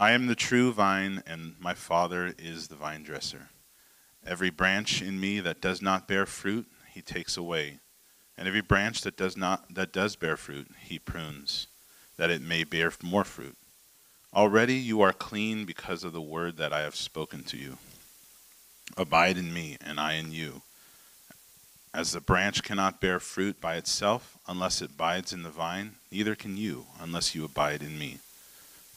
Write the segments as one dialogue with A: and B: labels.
A: I am the true vine, and my Father is the vine dresser. Every branch in me that does not bear fruit, he takes away, and every branch that does not that does bear fruit, he prunes, that it may bear more fruit. Already you are clean because of the word that I have spoken to you. Abide in me, and I in you. As the branch cannot bear fruit by itself unless it abides in the vine, neither can you unless you abide in me.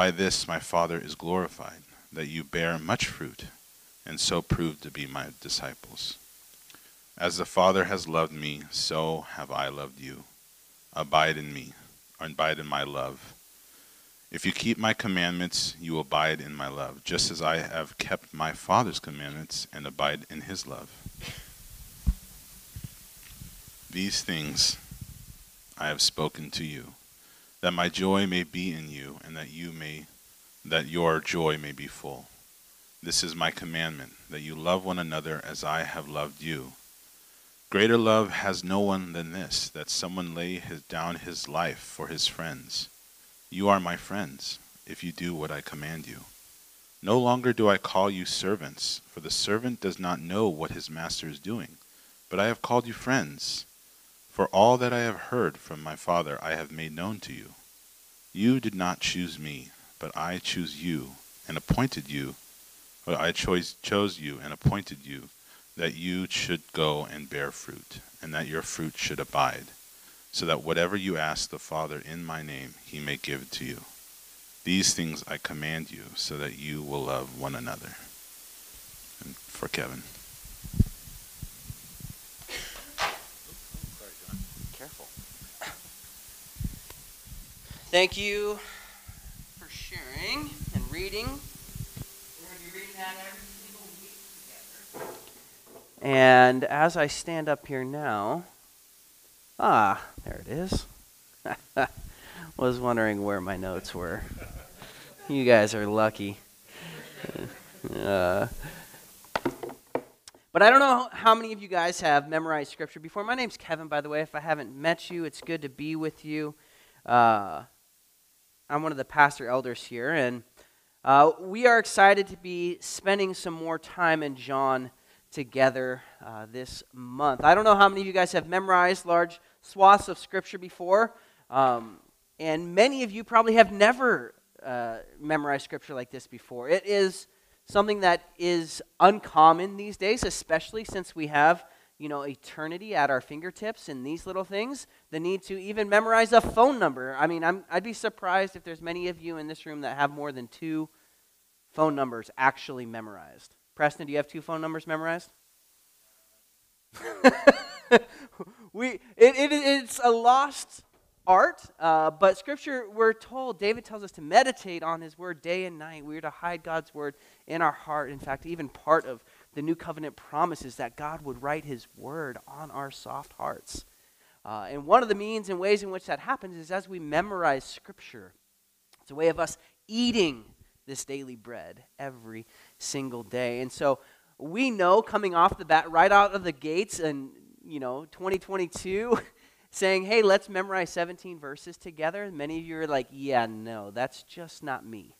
A: By this my Father is glorified, that you bear much fruit, and so prove to be my disciples. As the Father has loved me, so have I loved you. Abide in me, abide in my love. If you keep my commandments, you abide in my love, just as I have kept my Father's commandments and abide in his love. These things I have spoken to you that my joy may be in you and that you may that your joy may be full. This is my commandment that you love one another as i have loved you. Greater love has no one than this that someone lay his, down his life for his friends. You are my friends if you do what i command you. No longer do i call you servants for the servant does not know what his master is doing but i have called you friends for all that I have heard from my Father I have made known to you. You did not choose me, but I choose you and appointed you. Or I chose, chose you and appointed you that you should go and bear fruit, and that your fruit should abide, so that whatever you ask the Father in my name, he may give it to you. These things I command you, so that you will love one another. And for Kevin.
B: Thank you for sharing and reading. We're going to be reading that every single week together. And as I stand up here now, ah, there it is. Was wondering where my notes were. You guys are lucky. Uh, but I don't know how many of you guys have memorized scripture before. My name's Kevin, by the way. If I haven't met you, it's good to be with you. Uh, I'm one of the pastor elders here, and uh, we are excited to be spending some more time in John together uh, this month. I don't know how many of you guys have memorized large swaths of Scripture before, um, and many of you probably have never uh, memorized Scripture like this before. It is something that is uncommon these days, especially since we have you know, eternity at our fingertips and these little things, the need to even memorize a phone number. I mean, I'm, I'd be surprised if there's many of you in this room that have more than two phone numbers actually memorized. Preston, do you have two phone numbers memorized? we, it, it, it's a lost art, uh, but Scripture, we're told, David tells us to meditate on His Word day and night. We're to hide God's Word in our heart. In fact, even part of the new covenant promises that God would write his word on our soft hearts. Uh, and one of the means and ways in which that happens is as we memorize scripture. It's a way of us eating this daily bread every single day. And so we know coming off the bat, right out of the gates, and you know, 2022, saying, hey, let's memorize 17 verses together. Many of you are like, yeah, no, that's just not me.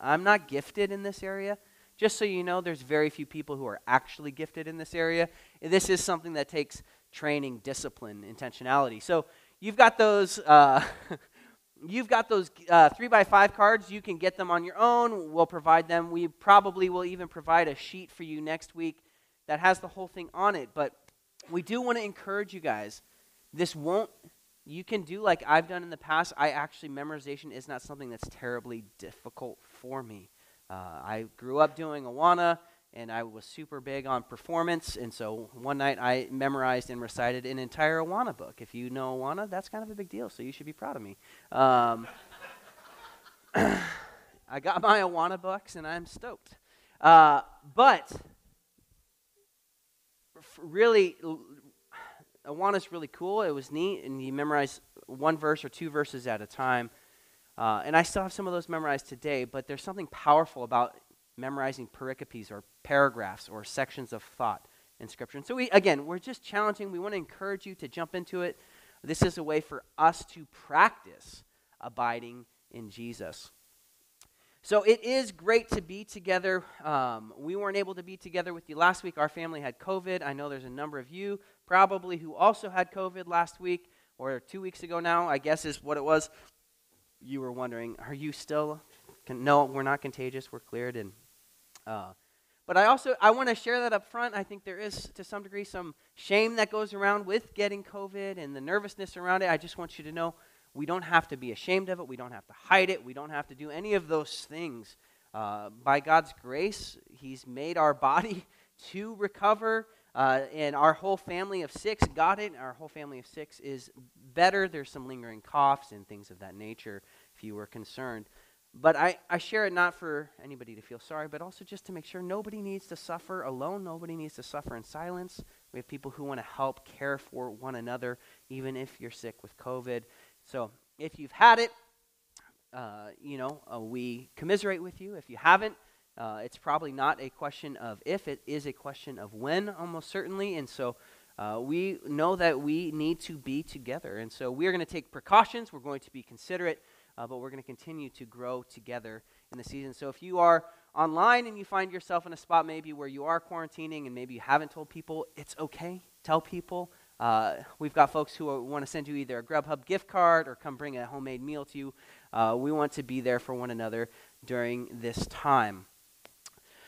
B: I'm not gifted in this area. Just so you know, there's very few people who are actually gifted in this area. This is something that takes training, discipline, intentionality. So you've got those. Uh, you've got those uh, three by five cards. You can get them on your own. We'll provide them. We probably will even provide a sheet for you next week that has the whole thing on it. But we do want to encourage you guys. This won't. You can do like I've done in the past. I actually memorization is not something that's terribly difficult for me. Uh, I grew up doing Awana, and I was super big on performance. And so one night I memorized and recited an entire Awana book. If you know Awana, that's kind of a big deal, so you should be proud of me. Um, I got my Awana books, and I'm stoked. Uh, but really, Awana's really cool. It was neat, and you memorize one verse or two verses at a time. Uh, and I still have some of those memorized today, but there's something powerful about memorizing pericopes or paragraphs or sections of thought in Scripture. And so, we, again, we're just challenging. We want to encourage you to jump into it. This is a way for us to practice abiding in Jesus. So it is great to be together. Um, we weren't able to be together with you last week. Our family had COVID. I know there's a number of you probably who also had COVID last week or two weeks ago now, I guess is what it was. You were wondering, are you still? Con- no, we're not contagious. We're cleared. And uh, but I also I want to share that up front. I think there is to some degree some shame that goes around with getting COVID and the nervousness around it. I just want you to know we don't have to be ashamed of it. We don't have to hide it. We don't have to do any of those things. Uh, by God's grace, He's made our body to recover. Uh, and our whole family of six got it. Our whole family of six is better. There's some lingering coughs and things of that nature if you were concerned. But I, I share it not for anybody to feel sorry, but also just to make sure nobody needs to suffer alone. Nobody needs to suffer in silence. We have people who want to help care for one another, even if you're sick with COVID. So if you've had it, uh, you know, uh, we commiserate with you. If you haven't, uh, it's probably not a question of if, it is a question of when, almost certainly. And so uh, we know that we need to be together. And so we are going to take precautions. We're going to be considerate, uh, but we're going to continue to grow together in the season. So if you are online and you find yourself in a spot maybe where you are quarantining and maybe you haven't told people, it's okay. Tell people. Uh, we've got folks who want to send you either a Grubhub gift card or come bring a homemade meal to you. Uh, we want to be there for one another during this time.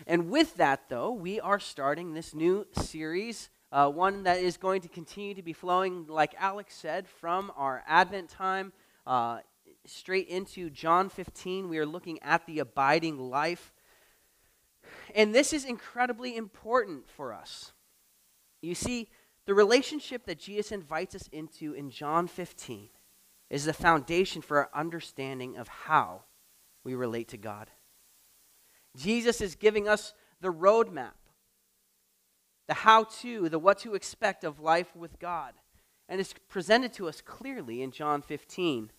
B: And with that, though, we are starting this new series, uh, one that is going to continue to be flowing, like Alex said, from our Advent time uh, straight into John 15. We are looking at the abiding life. And this is incredibly important for us. You see, the relationship that Jesus invites us into in John 15 is the foundation for our understanding of how we relate to God. Jesus is giving us the roadmap, the how to, the what to expect of life with God. And it's presented to us clearly in John 15.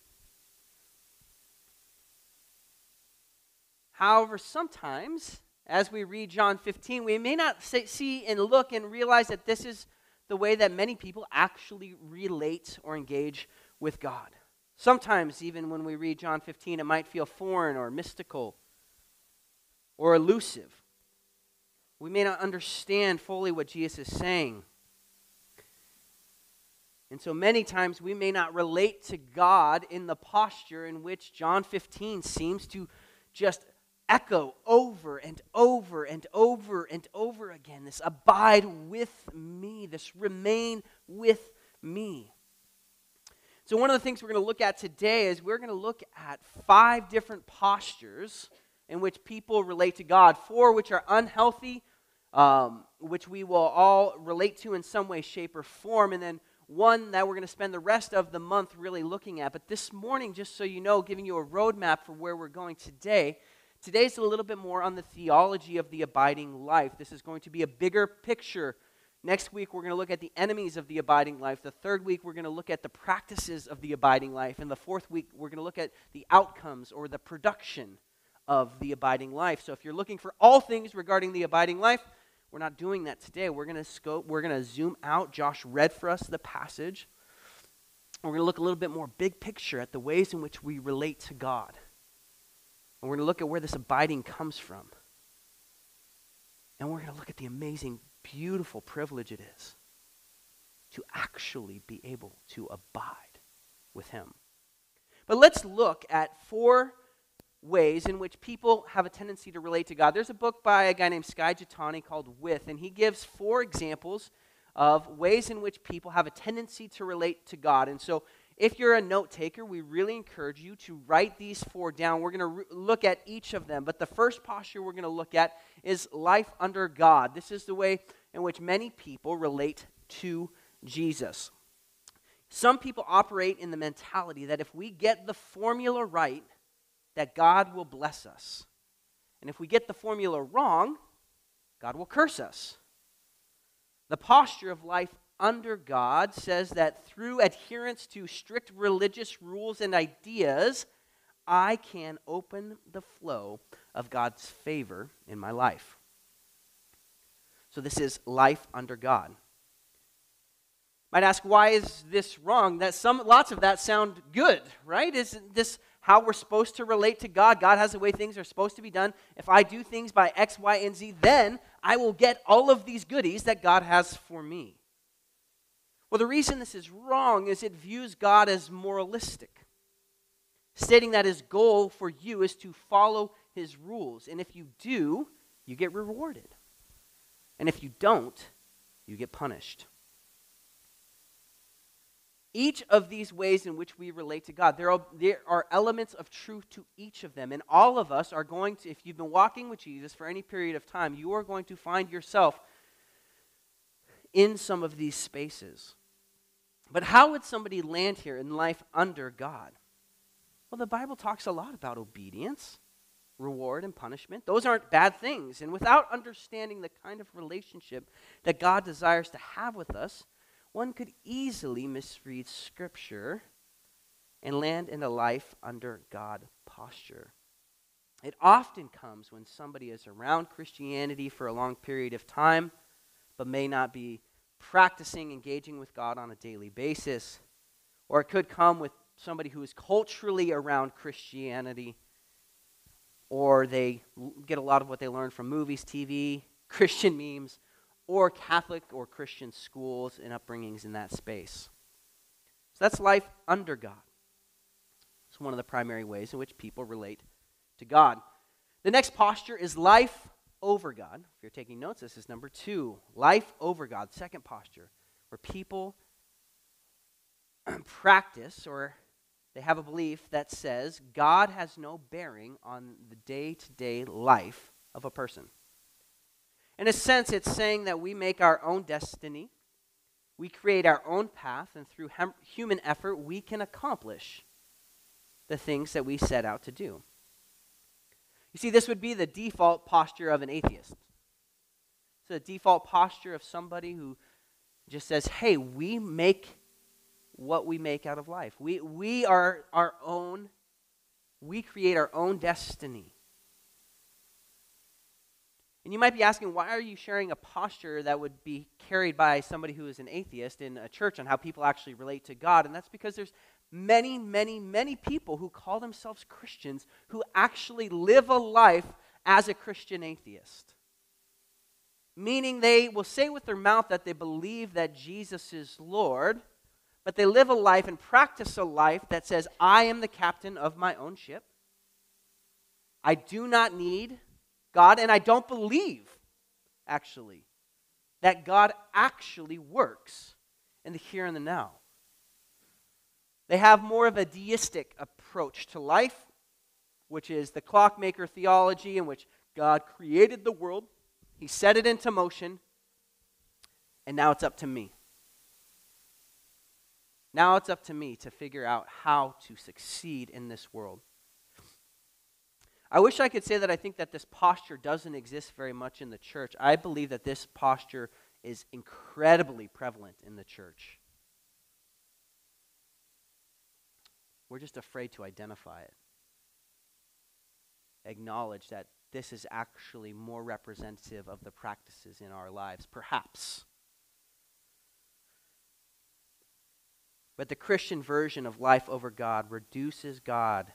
B: However, sometimes as we read John 15, we may not see and look and realize that this is the way that many people actually relate or engage with God. Sometimes, even when we read John 15, it might feel foreign or mystical or elusive. We may not understand fully what Jesus is saying. And so many times we may not relate to God in the posture in which John 15 seems to just echo over and over and over and over again this abide with me, this remain with me. So, one of the things we're going to look at today is we're going to look at five different postures in which people relate to God, four which are unhealthy, um, which we will all relate to in some way, shape, or form, and then one that we're going to spend the rest of the month really looking at. But this morning, just so you know, giving you a roadmap for where we're going today, Today's a little bit more on the theology of the abiding life. This is going to be a bigger picture. Next week, we're going to look at the enemies of the abiding life. The third week, we're going to look at the practices of the abiding life. And the fourth week, we're going to look at the outcomes or the production of the abiding life. So if you're looking for all things regarding the abiding life, we're not doing that today. We're going to scope, we're going to zoom out. Josh read for us the passage. We're going to look a little bit more big picture at the ways in which we relate to God. And we're going to look at where this abiding comes from. And we're going to look at the amazing, beautiful privilege it is to actually be able to abide with Him. But let's look at four ways in which people have a tendency to relate to God. There's a book by a guy named Skye Jethani called With, and he gives four examples of ways in which people have a tendency to relate to God. And so if you're a note taker, we really encourage you to write these four down. We're going to re- look at each of them. But the first posture we're going to look at is life under God. This is the way in which many people relate to Jesus. Some people operate in the mentality that if we get the formula right, that God will bless us. And if we get the formula wrong, God will curse us. The posture of life under God says that through adherence to strict religious rules and ideas, I can open the flow of God's favor in my life. So, this is life under God. Might ask, why is this wrong? That some lots of that sound good, right? Isn't this how we're supposed to relate to God? God has the way things are supposed to be done. If I do things by X, Y, and Z, then I will get all of these goodies that God has for me. Well, the reason this is wrong is it views God as moralistic, stating that his goal for you is to follow his rules. And if you do, you get rewarded. And if you don't, you get punished. Each of these ways in which we relate to God, there are, there are elements of truth to each of them. And all of us are going to, if you've been walking with Jesus for any period of time, you are going to find yourself in some of these spaces. But how would somebody land here in life under God? Well, the Bible talks a lot about obedience, reward, and punishment. Those aren't bad things. And without understanding the kind of relationship that God desires to have with us, one could easily misread Scripture and land in a life under God posture. It often comes when somebody is around Christianity for a long period of time, but may not be practicing engaging with God on a daily basis. Or it could come with somebody who is culturally around Christianity, or they get a lot of what they learn from movies, TV, Christian memes, or Catholic or Christian schools and upbringings in that space. So that's life under God. It's one of the primary ways in which people relate to God. The next posture is life over God. If you're taking notes, this is number two life over God, second posture, where people practice or they have a belief that says God has no bearing on the day to day life of a person. In a sense, it's saying that we make our own destiny, we create our own path, and through hem- human effort, we can accomplish the things that we set out to do. You see, this would be the default posture of an atheist. It's the default posture of somebody who just says, hey, we make what we make out of life. We, we are our own, we create our own destiny. And you might be asking, why are you sharing a posture that would be carried by somebody who is an atheist in a church on how people actually relate to God? And that's because there's many, many, many people who call themselves Christians who actually live a life as a Christian atheist. Meaning they will say with their mouth that they believe that Jesus is Lord, but they live a life and practice a life that says, I am the captain of my own ship. I do not need God, and I don't believe, actually, that God actually works in the here and the now. They have more of a deistic approach to life, which is the clockmaker theology, in which God created the world, He set it into motion, and now it's up to me. Now it's up to me to figure out how to succeed in this world. I wish I could say that I think that this posture doesn't exist very much in the church. I believe that this posture is incredibly prevalent in the church. We're just afraid to identify it. Acknowledge that this is actually more representative of the practices in our lives, perhaps. But the Christian version of life over God reduces God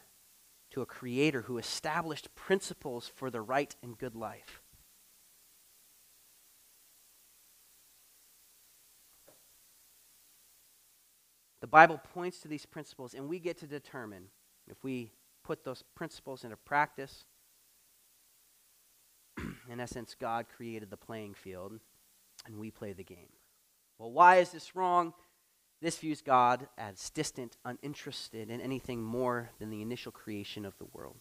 B: to a creator who established principles for the right and good life. The Bible points to these principles, and we get to determine if we put those principles into practice. In essence, God created the playing field, and we play the game. Well, why is this wrong? This views God as distant, uninterested in anything more than the initial creation of the world.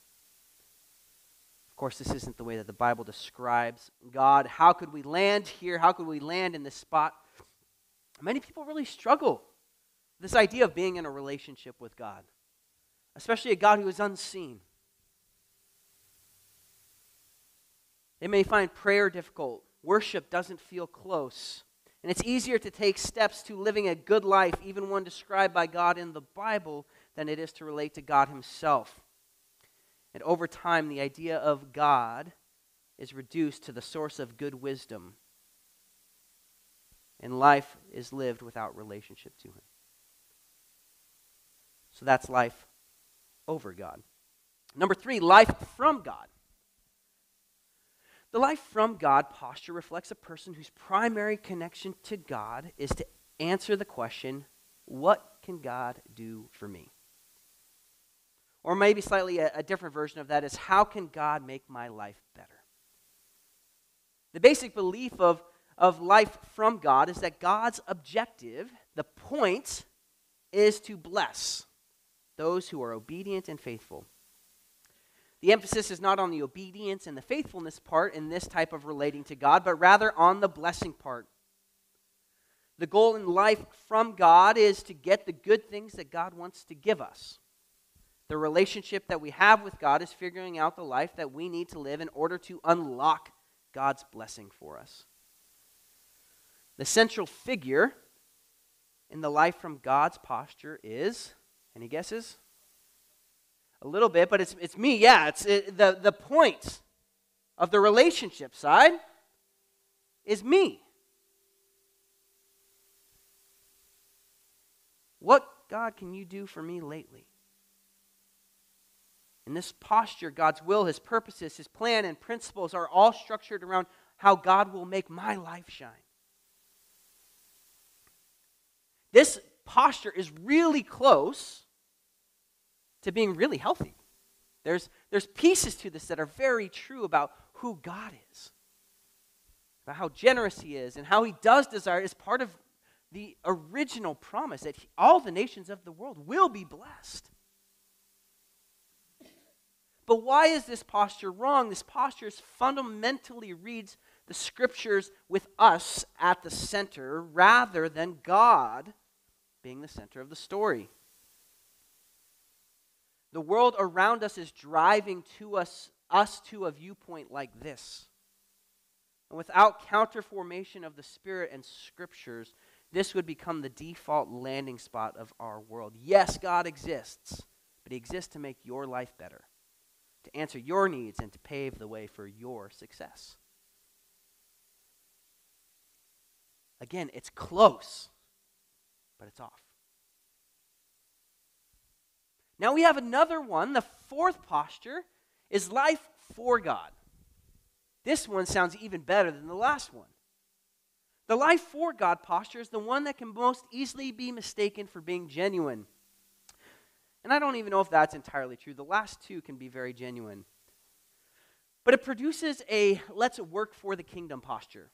B: Of course, this isn't the way that the Bible describes God. How could we land here? How could we land in this spot? Many people really struggle this idea of being in a relationship with God, especially a God who is unseen. They may find prayer difficult worship doesn't feel close. And it's easier to take steps to living a good life, even one described by God in the Bible, than it is to relate to God Himself. And over time, the idea of God is reduced to the source of good wisdom, and life is lived without relationship to Him. So that's life over God. Number three, life from God. The life from God posture reflects a person whose primary connection to God is to answer the question, What can God do for me? Or maybe slightly a, a, different version of that is, How can God make my life better? The basic belief of, of life from God is that God's objective, the point, is to bless those who are obedient and faithful. The emphasis is not on the obedience and the faithfulness part in this type of relating to God, but rather on the blessing part. The goal in life from God is to get the good things that God wants to give us. The relationship that we have with God is figuring out the life that we need to live in order to unlock God's blessing for us. The central figure in the life from God's posture is, any guesses? A little bit, but it's, it's me. Yeah, it's it, the, the point of the relationship side is me. What, God, can you do for me lately? In this posture, God's will, His purposes, His plan, and principles are all structured around how God will make my life shine. This posture is really close to being really healthy. There's, there's pieces to this that are very true about who God is, about how generous He is, and how He does desire is part of the original promise that he, all the nations of the world will be blessed. But why is this posture wrong? This posture fundamentally reads the scriptures with us at the center rather than God being the center of the story. The world around us is driving to us, us to a viewpoint like this. And without counterformation of the Spirit and Scriptures, this would become the default landing spot of our world. Yes, God exists, but He exists to make your life better, to answer your needs, and to pave the way for your success. Again, it's close, but it's off. Now we have another one. The fourth posture is life for God. This one sounds even better than the last one. The life for God posture is the one that can most easily be mistaken for being genuine. And I don't even know if that's entirely true. The last two can be very genuine. But it produces a let's work for the kingdom posture.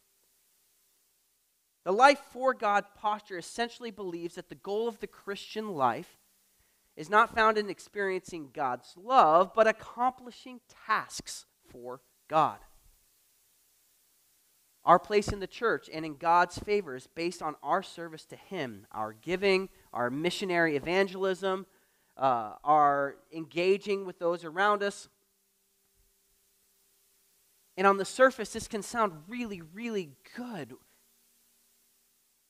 B: The life for God posture essentially believes that the goal of the Christian life is not found in experiencing God's love, but accomplishing tasks for God. Our place in the church and in God's favor is based on our service to Him, our giving, our missionary evangelism, uh, our engaging with those around us. And on the surface, this can sound really, really good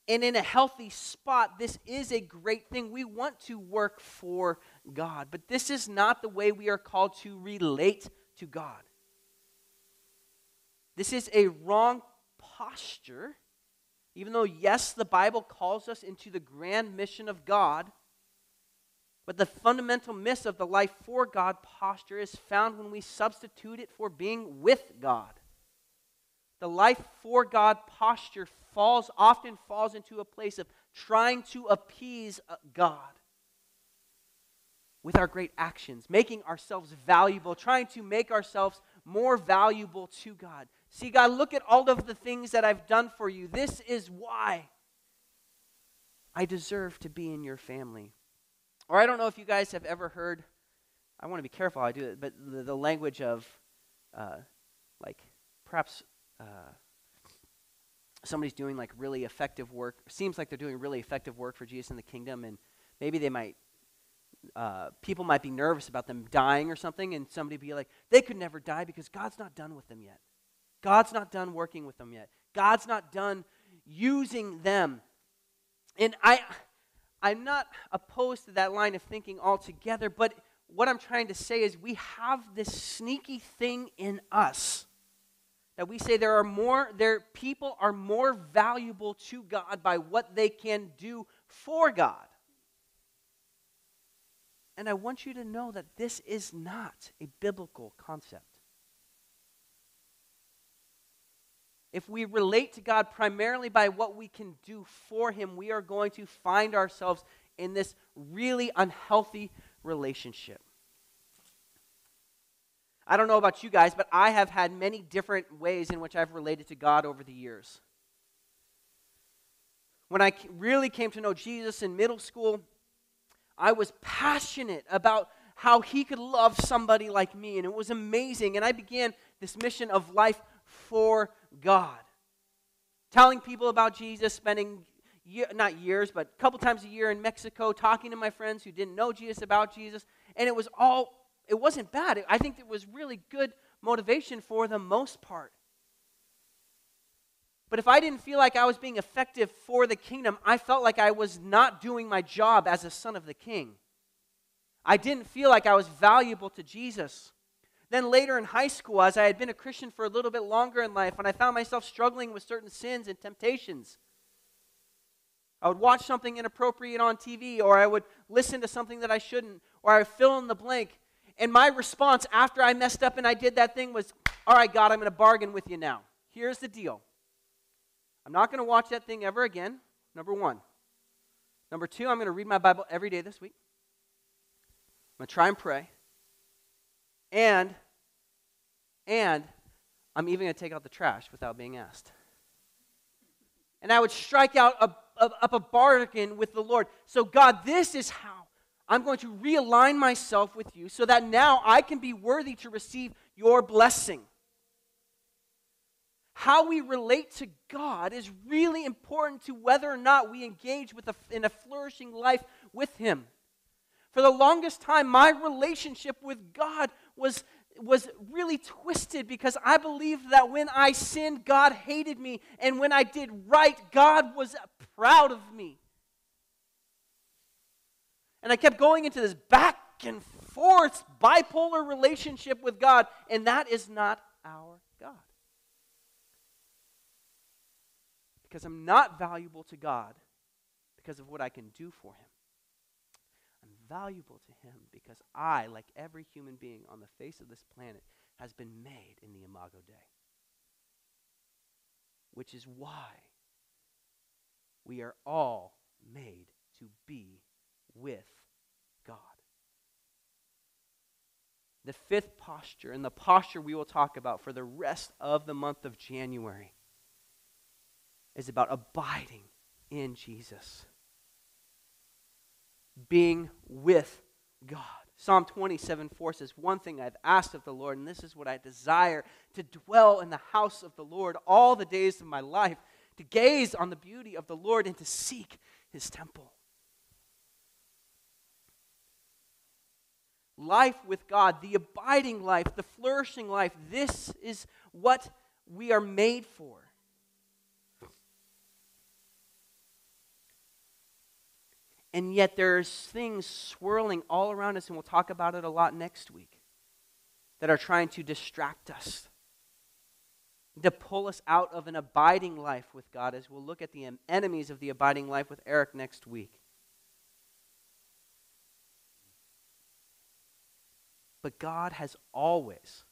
B: and in a healthy spot, this is a great thing. We want to work for God, but this is not the way we are called to relate to God. This is a wrong posture. Even though, yes, the Bible calls us into the grand mission of God, but the fundamental miss of the life for God posture is found when we substitute it for being with God. The life for God posture falls often falls into a place of trying to appease uh, God with our great actions, making ourselves valuable, trying to make ourselves more valuable to God. See, God, look at all of the things that I've done for you. This is why I deserve to be in your family. Or I don't know if you guys have ever heard, I want to be careful how I do it, but the, the language of uh, like perhaps uh, somebody's doing like really effective work, seems like they're doing really effective work for Jesus in the kingdom, and maybe they might, uh, people might be nervous about them dying or something, and somebody be like, they could never die because God's not done with them yet. God's not done working with them yet. God's not done using them. And I I'm not opposed to that line of thinking altogether, but what I'm trying to say is we have this sneaky thing in us that we say there are more there people are more valuable to God by what they can do for God. And I want you to know that this is not a biblical concept. If we relate to God primarily by what we can do for Him, we are going to find ourselves in this really unhealthy relationship. I don't know about you guys, but I have had many different ways in which I've related to God over the years. When I really came to know Jesus in middle school, I was passionate about how he could love somebody like me, and it was amazing. And I began this mission of life for God. Telling people about Jesus, spending year, not years, but a couple times a year in Mexico, talking to my friends who didn't know Jesus about Jesus. And it was all, it wasn't bad. I think it was really good motivation for the most part. But if I didn't feel like I was being effective for the kingdom, I felt like I was not doing my job as a son of the king. I didn't feel like I was valuable to Jesus. Then later in high school, as I had been a Christian for a little bit longer in life, and I found myself struggling with certain sins and temptations, I would watch something inappropriate on TV, or I would listen to something that I shouldn't, or I would fill in the blank. And my response after I messed up and I did that thing was, All right, God, I'm going to bargain with you now. Here's the deal I'm not going to watch that thing ever again, number one. Number two, I'm going to read my Bible every day this week. I'm going to try and pray. And, and I'm even going to take out the trash without being asked. And I would strike out a, a, up a bargain with the Lord. So, God, this is how I'm going to realign myself with you so that now I can be worthy to receive your blessing. How we relate to God is really important to whether or not we engage with a, in a flourishing life with Him. For the longest time, my relationship with God was, was really twisted because I believed that when I sinned, God hated me, and when I did right, God was proud of me. And I kept going into this back and forth bipolar relationship with God, and that is not our God. Because I'm not valuable to God because of what I can do for Him I'm valuable to him because I, like every human being on the face of this planet, has been made in the Imago Dei. Which is why we are all made to be with God. The fifth posture, and the posture we will talk about for the rest of the month of January, is about abiding in Jesus being with God. Psalm 27 4 says, One thing I've asked of the Lord, and this is what I desire to dwell in the house of the Lord all the days of my life, to gaze on the beauty of the Lord and to seek his temple. Life with God, the abiding life, the flourishing life, this is what we are made for. And yet there's things swirling all around us, and we'll talk about it a lot next week, that are trying to distract us, to pull us out of an abiding life with God, as we'll look at the enemies of the abiding life with Eric next week. But God has always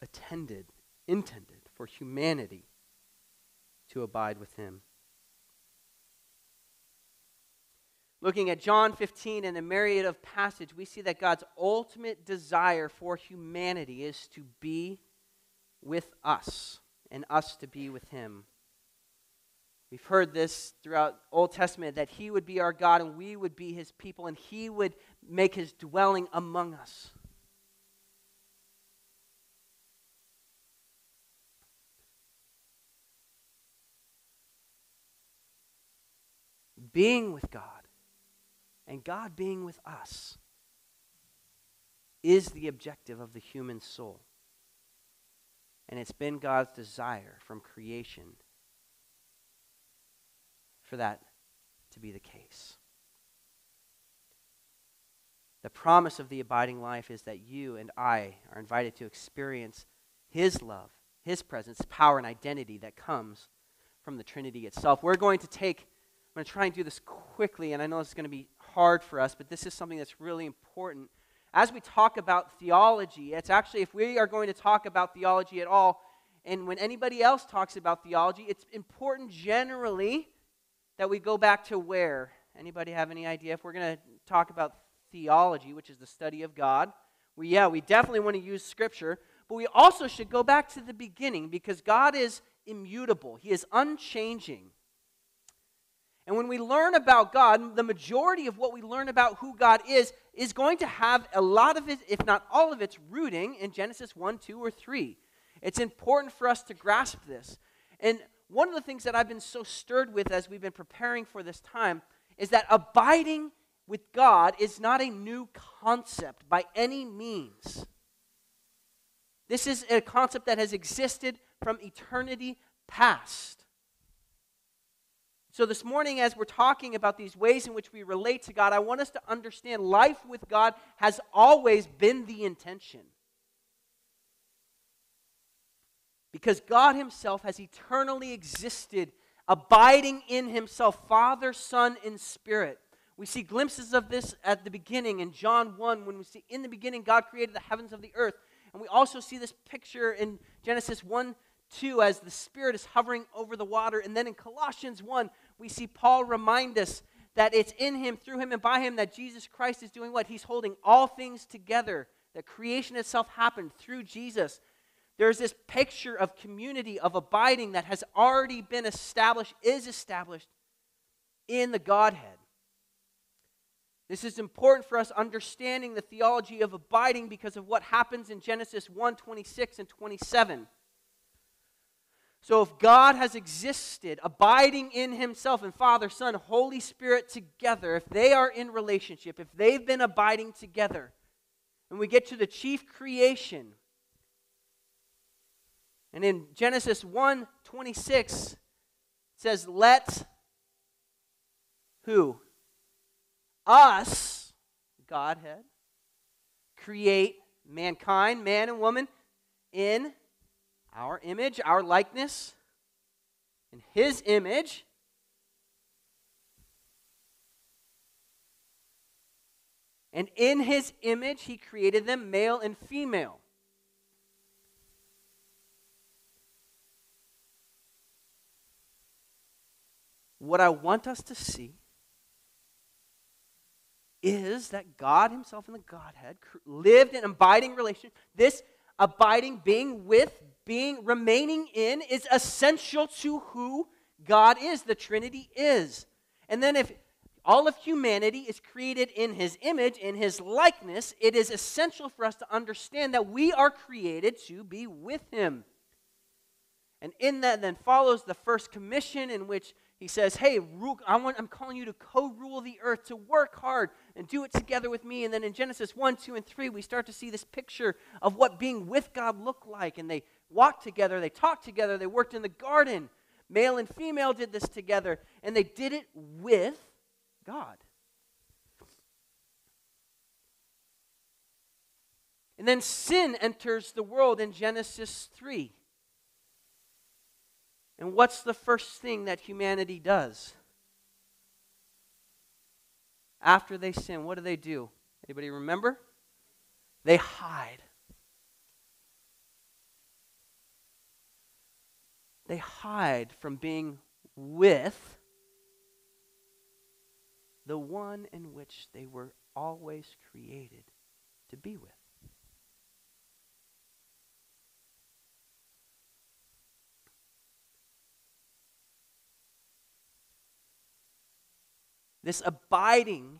B: attended, intended for humanity to abide with Him. Looking at John 15 and a myriad of passage, we see that God's ultimate desire for humanity is to be with us and us to be with him. We've heard this throughout Old Testament that he would be our God and we would be his people and he would make his dwelling among us. Being with God and God being with us is the objective of the human soul. And it's been God's desire from creation for that to be the case. The promise of the abiding life is that you and I are invited to experience His love, His presence, power, and identity that comes from the Trinity itself. We're going to take, I'm going to try and do this quickly, and I know it's going to be hard for us, but this is something that's really important. As we talk about theology, it's actually, if we are going to talk about theology at all, and when anybody else talks about theology, it's important generally that we go back to where? Anybody have any idea? If we're going to talk about theology, which is the study of God, we, yeah, we definitely want to use Scripture, but we also should go back to the beginning because God is immutable, He is unchanging. And when we learn about God, the majority of what we learn about who God is is going to have a lot of it, if not all of its rooting in Genesis 1, 2, or 3. It's important for us to grasp this. And one of the things that I've been so stirred with as we've been preparing for this time is that abiding with God is not a new concept by any means. This is a concept that has existed from eternity past. So, this morning, as we're talking about these ways in which we relate to God, I want us to understand life with God has always been the intention. Because God Himself has eternally existed, abiding in Himself, Father, Son, and Spirit. We see glimpses of this at the beginning in John 1 when we see in the beginning God created the heavens of the earth. And we also see this picture in Genesis 1 2 as the Spirit is hovering over the water. And then in Colossians 1, we see Paul remind us that it's in Him, through Him, and by Him that Jesus Christ is doing what? He's holding all things together. That creation itself happened through Jesus. There's this picture of community, of abiding that has already been established, is established in the Godhead. This is important for us understanding the theology of abiding because of what happens in Genesis 1 26 and 27. So, if God has existed, abiding in Himself and Father, Son, Holy Spirit together, if they are in relationship, if they've been abiding together, and we get to the chief creation, and in Genesis 1 26, it says, Let who? Us, Godhead, create mankind, man and woman, in our image, our likeness, in His image. And in His image, He created them, male and female. What I want us to see is that God Himself in the Godhead lived in abiding relation. This abiding, being with, being, remaining in is essential to who God is, the Trinity is. And then if all of humanity is created in his image, in his likeness, it is essential for us to understand that we are created to be with him. And in that then follows the first commission in which he says, Hey, I want, I'm calling you to co rule the earth, to work hard and do it together with me. And then in Genesis 1, 2, and 3, we start to see this picture of what being with God looked like. And they walked together, they talked together, they worked in the garden. Male and female did this together, and they did it with God. And then sin enters the world in Genesis 3. And what's the first thing that humanity does? After they sin, what do they do? Anybody remember? They hide. They hide from being with the one in which they were always created to be with. This abiding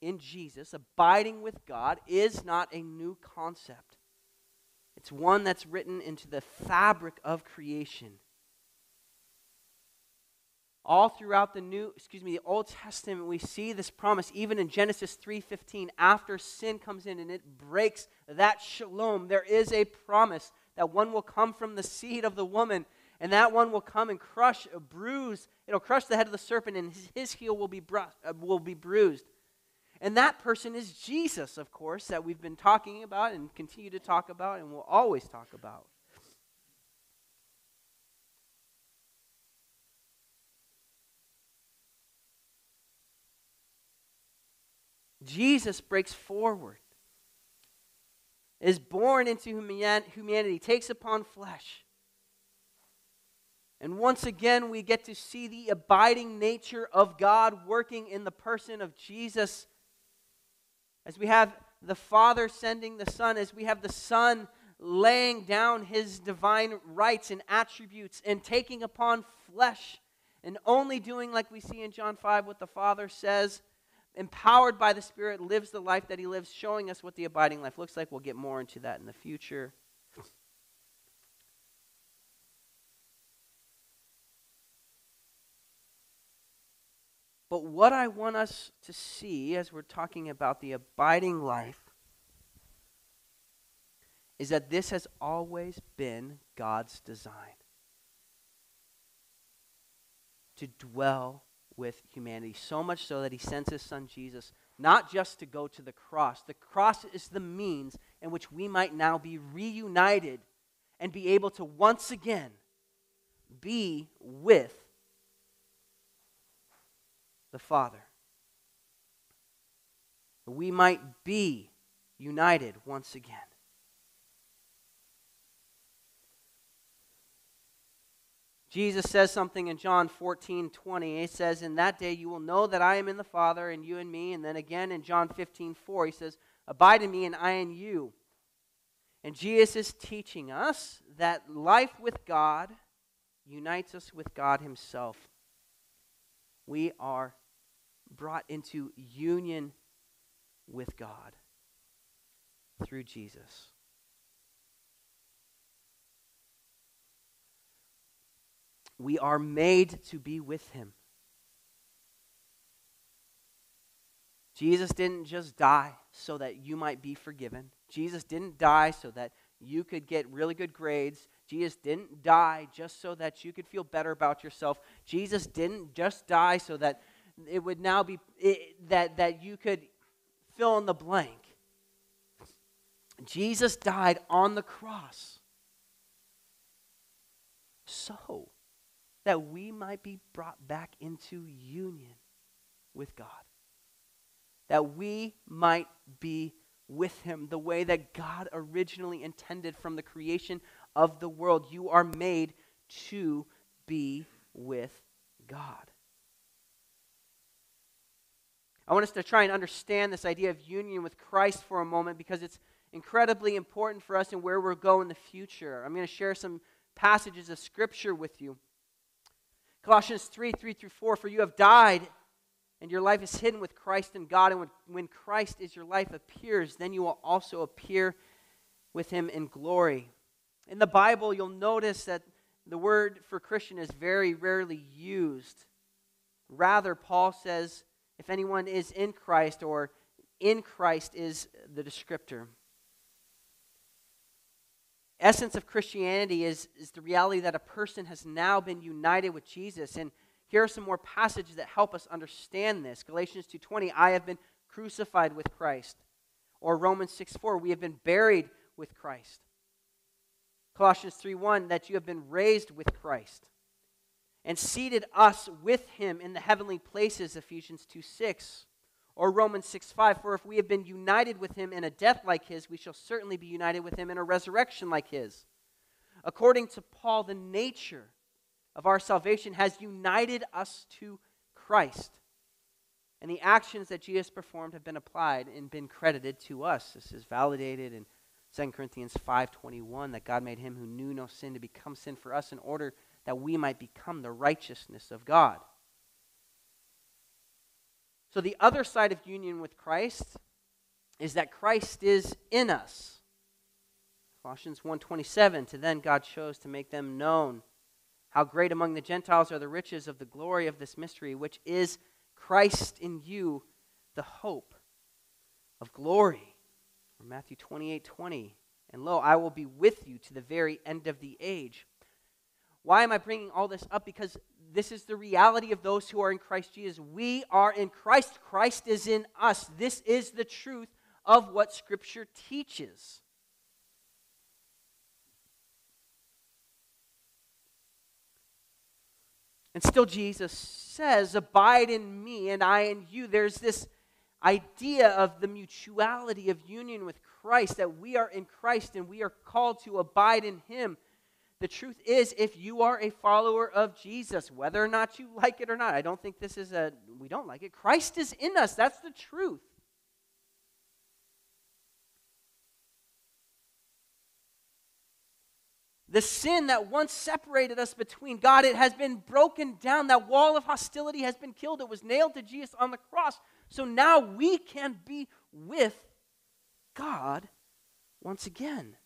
B: in Jesus, abiding with God, is not a new concept. It's one that's written into the fabric of creation. All throughout the new, excuse me, the Old Testament, we see this promise, even in Genesis 3:15, after sin comes in and it breaks that shalom, there is a promise that one will come from the seed of the woman, and that one will come and crush, a bruise. It'll crush the head of the serpent, and his, his heel will be, bru- uh, will be bruised. And that person is Jesus, of course, that we've been talking about and continue to talk about and will always talk about. Jesus breaks forward, is born into humanity, takes upon flesh. And once again, we get to see the abiding nature of God working in the person of Jesus. As we have the Father sending the Son, as we have the Son laying down his divine rights and attributes and taking upon flesh and only doing, like we see in John 5, what the Father says empowered by the Spirit, lives the life that he lives, showing us what the abiding life looks like. We'll get more into that in the future. But what I want us to see as we're talking about the abiding life is that this has always been God's design to dwell with humanity. So much so that he sends his son Jesus not just to go to the cross. The cross is the means in which we might now be reunited and be able to once again be with the Father. We might be united once again. Jesus says something in John 14, 20. He says, In that day you will know that I am in the Father, and you in me. And then again in John 15, 4, he says, Abide in me, and I in you. And Jesus is teaching us that life with God unites us with God Himself. We are brought into union with God through Jesus. We are made to be with him. Jesus didn't just die so that you might be forgiven. Jesus didn't die so that you could get really good grades. Jesus didn't die just so that you could feel better about yourself. Jesus didn't just die so that it would now be it, that that you could fill in the blank. Jesus died on the cross. So that we might be brought back into union with God. That we might be with Him the way that God originally intended from the creation of the world. You are made to be with God. I want us to try and understand this idea of union with Christ for a moment because it's incredibly important for us and where we're going in the future. I'm going to share some passages of Scripture with you. Colossians 3 3 through 4 For you have died, and your life is hidden with Christ in God. And when, when Christ is your life appears, then you will also appear with him in glory. In the Bible, you'll notice that the word for Christian is very rarely used. Rather, Paul says, if anyone is in Christ or in Christ is the descriptor essence of Christianity is, is the reality that a person has now been united with Jesus. And here are some more passages that help us understand this. Galatians 2:20, I have been crucified with Christ. Or Romans 6:4, we have been buried with Christ. Colossians 3:1, that you have been raised with Christ and seated us with him in the heavenly places, Ephesians 2:6. Or Romans 6 5, for if we have been united with him in a death like his, we shall certainly be united with him in a resurrection like his. According to Paul, the nature of our salvation has united us to Christ. And the actions that Jesus performed have been applied and been credited to us. This is validated in 2 Corinthians 5:21 that God made him who knew no sin to become sin for us in order that we might become the righteousness of God. So the other side of union with Christ is that Christ is in us. Colossians 1:27 to then God chose to make them known how great among the Gentiles are the riches of the glory of this mystery which is Christ in you the hope of glory. Or Matthew 28:20 And lo, I will be with you to the very end of the age. Why am I bringing all this up? Because this is the reality of those who are in Christ Jesus. We are in Christ, Christ is in us. This is the truth of what Scripture teaches. And still, Jesus says, Abide in me and I in you. There's this idea of the mutuality of union with Christ, that we are in Christ and we are called to abide in Him. The truth is, if you are a follower of Jesus, whether or not you like it or not, I don't think this is a, we don't like it. Christ is in us. That's the truth. The sin that once separated us between God, it has been broken down. That wall of hostility has been killed. It was nailed to Jesus on the cross. So now we can be with God once again.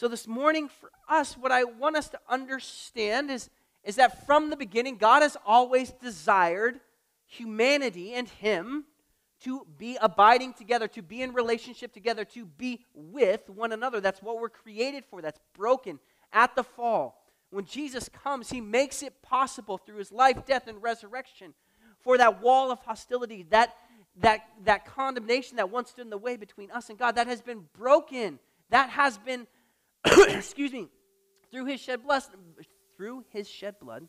B: So, this morning for us, what I want us to understand is, is that from the beginning, God has always desired humanity and Him to be abiding together, to be in relationship together, to be with one another. That's what we're created for. That's broken at the fall. When Jesus comes, he makes it possible through his life, death, and resurrection for that wall of hostility, that, that, that condemnation that once stood in the way between us and God, that has been broken. That has been, excuse me, through his shed blood, through his shed blood,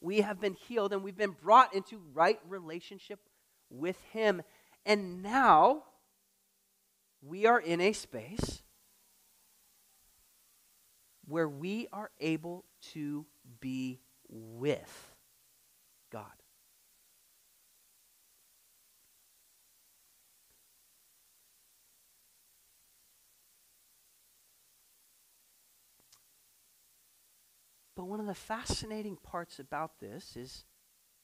B: we have been healed and we've been brought into right relationship with Him. And now we are in a space where we are able to be with God. But one of the fascinating parts about this is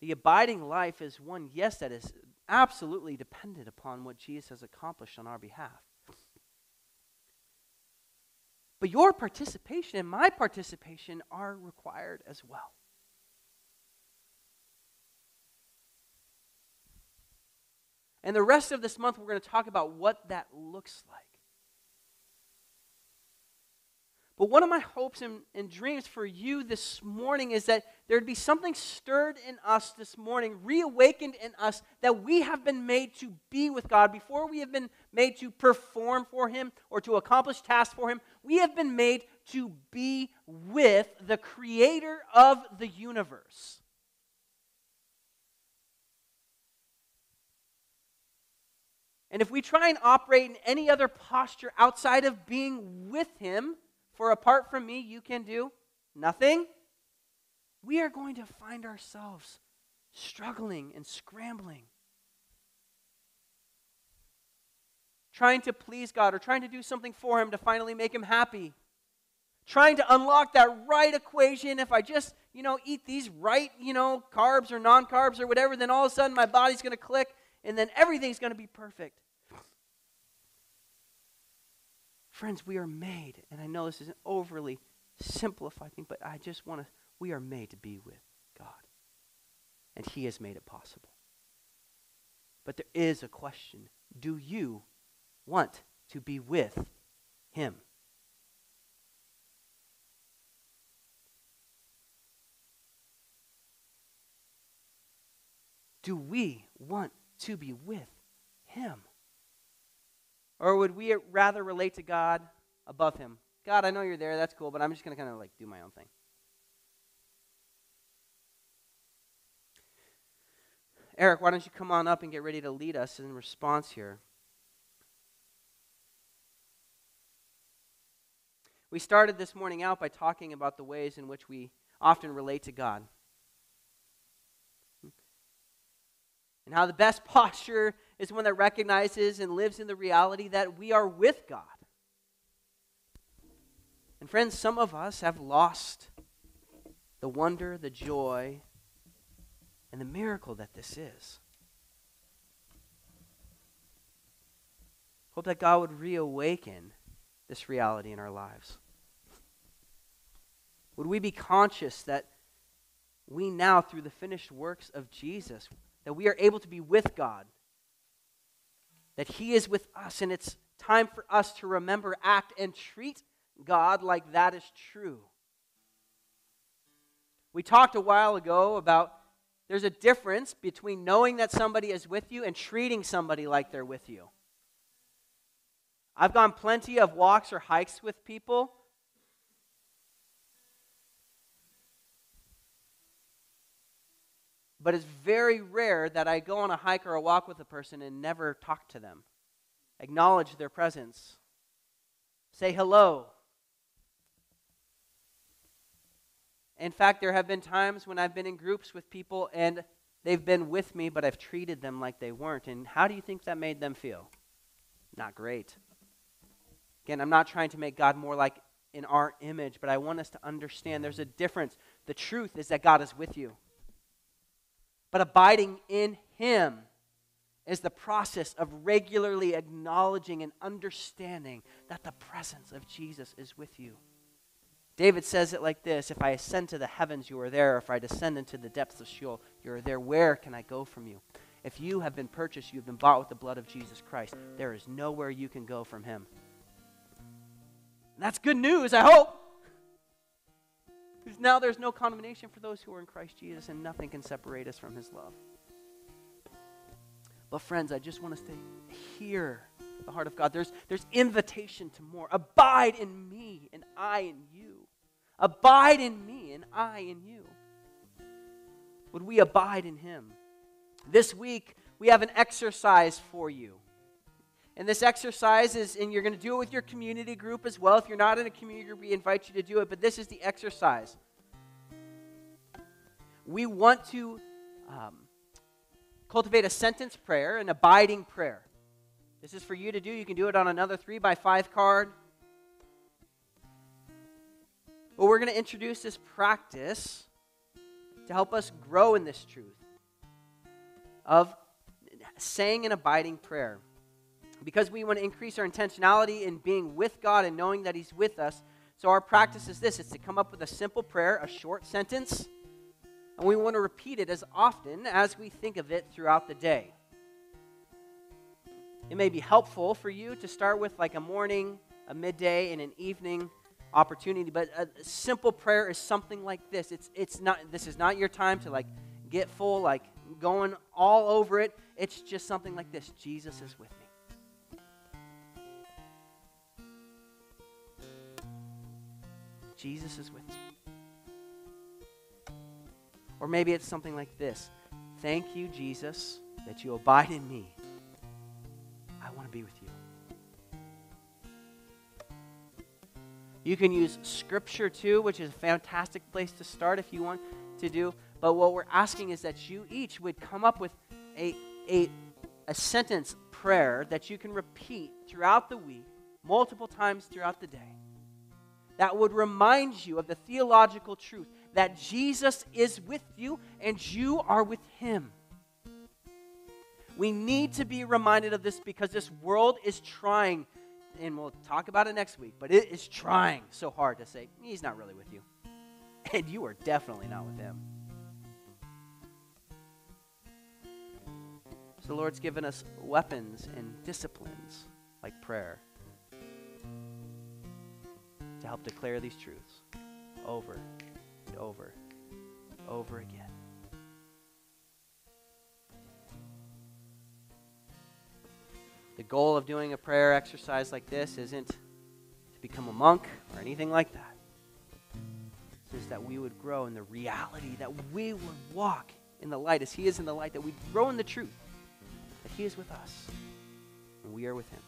B: the abiding life is one, yes, that is absolutely dependent upon what Jesus has accomplished on our behalf. But your participation and my participation are required as well. And the rest of this month, we're going to talk about what that looks like. But one of my hopes and, and, dreams for you this morning is that there'd be something stirred in us this morning, reawakened in us, that we have been made to be with God. Before we have been made to perform for Him or to accomplish tasks for Him, we have been made to be with the Creator of the universe. And if we try and operate in any other posture outside of being with Him, for apart from me, you can do nothing, we are going to find ourselves struggling and scrambling. Trying to please God or trying to do something for Him to finally make Him happy. Trying to unlock that right equation. If I just, you know, eat these right, you know, carbs or non carbs or whatever, then all of a sudden my body's going to click and then everything's going to be perfect. Friends, we are made, and I know this is an overly simplified thing, but I just want to, we are made to be with God. And He has made it possible. But there is a question do you want to be with Him? Do we want to be with Him? Or would we rather relate to God above Him? God, I know you're there. That's cool, but I'm just going to kind of like do my own thing. Eric, why don't you come on up and get ready to lead us in response here? We started this morning out by talking about the ways in which we often relate to God. And how the best posture is one that recognizes and lives in the reality that we are with God. And friends, some of us have lost the wonder, the joy, and the miracle that this is. Hope that God would reawaken this reality in our lives. Would we be conscious that we now, through the finished works of Jesus, that we are able to be with God, that He is with us, and it's time for us to remember, act, and treat God like that is true. We talked a while ago about there's a difference between knowing that somebody is with you and treating somebody like they're with you. I've gone plenty of walks or hikes with people. But it's very rare that I go on a hike or a walk with a person and never talk to them, acknowledge their presence, say hello, In fact, there have been times when I've been in groups with people and they've been with me, but I've treated them like they weren't. And how do you think that made them feel? Not great. Again, I'm not trying to make God more like in our image, but I want us to understand there's a difference. The truth is that God is with you. But abiding in Him is the process of regularly acknowledging and understanding that the presence of Jesus is with you. David says it like this If I ascend to the heavens, you are there. If I descend into the depths of Sheol, you are there. Where can I go from you? If you have been purchased, you have been bought with the blood of Jesus Christ. There is nowhere you can go from him. And that's good news, I hope. Because now there's no condemnation for those who are in Christ Jesus, and nothing can separate us from his love. But, friends, I just want us to hear the heart of God. There's, there's invitation to more. Abide in me, and I in you. Abide in me, and I in you. Would we abide in him? This week, we have an exercise for you. And this exercise is, and you're going to do it with your community group as well. If you're not in a community group, we invite you to do it. But this is the exercise. We want to um, cultivate a sentence prayer, an abiding prayer. This is for you to do. You can do it on another three by five card. But we're going to introduce this practice to help us grow in this truth of saying an abiding prayer. Because we want to increase our intentionality in being with God and knowing that He's with us. So our practice is this it's to come up with a simple prayer, a short sentence, and we want to repeat it as often as we think of it throughout the day. It may be helpful for you to start with like a morning, a midday, and an evening opportunity. But a simple prayer is something like this. It's, it's not, this is not your time to like get full, like going all over it. It's just something like this Jesus is with me. Jesus is with me. Or maybe it's something like this Thank you, Jesus, that you abide in me. I want to be with you. You can use scripture too, which is a fantastic place to start if you want to do. But what we're asking is that you each would come up with a, a, a sentence prayer that you can repeat throughout the week, multiple times throughout the day, that would remind you of the theological truth that Jesus is with you and you are with him. We need to be reminded of this because this world is trying and we'll talk about it next week, but it is trying so hard to say, He's not really with you. And you are definitely not with Him. So the Lord's given us weapons and disciplines like prayer to help declare these truths over and over, and over again. The goal of doing a prayer exercise like this isn't to become a monk or anything like that. It's just that we would grow in the reality, that we would walk in the light as He is in the light, that we grow in the truth, that He is with us and we are with Him.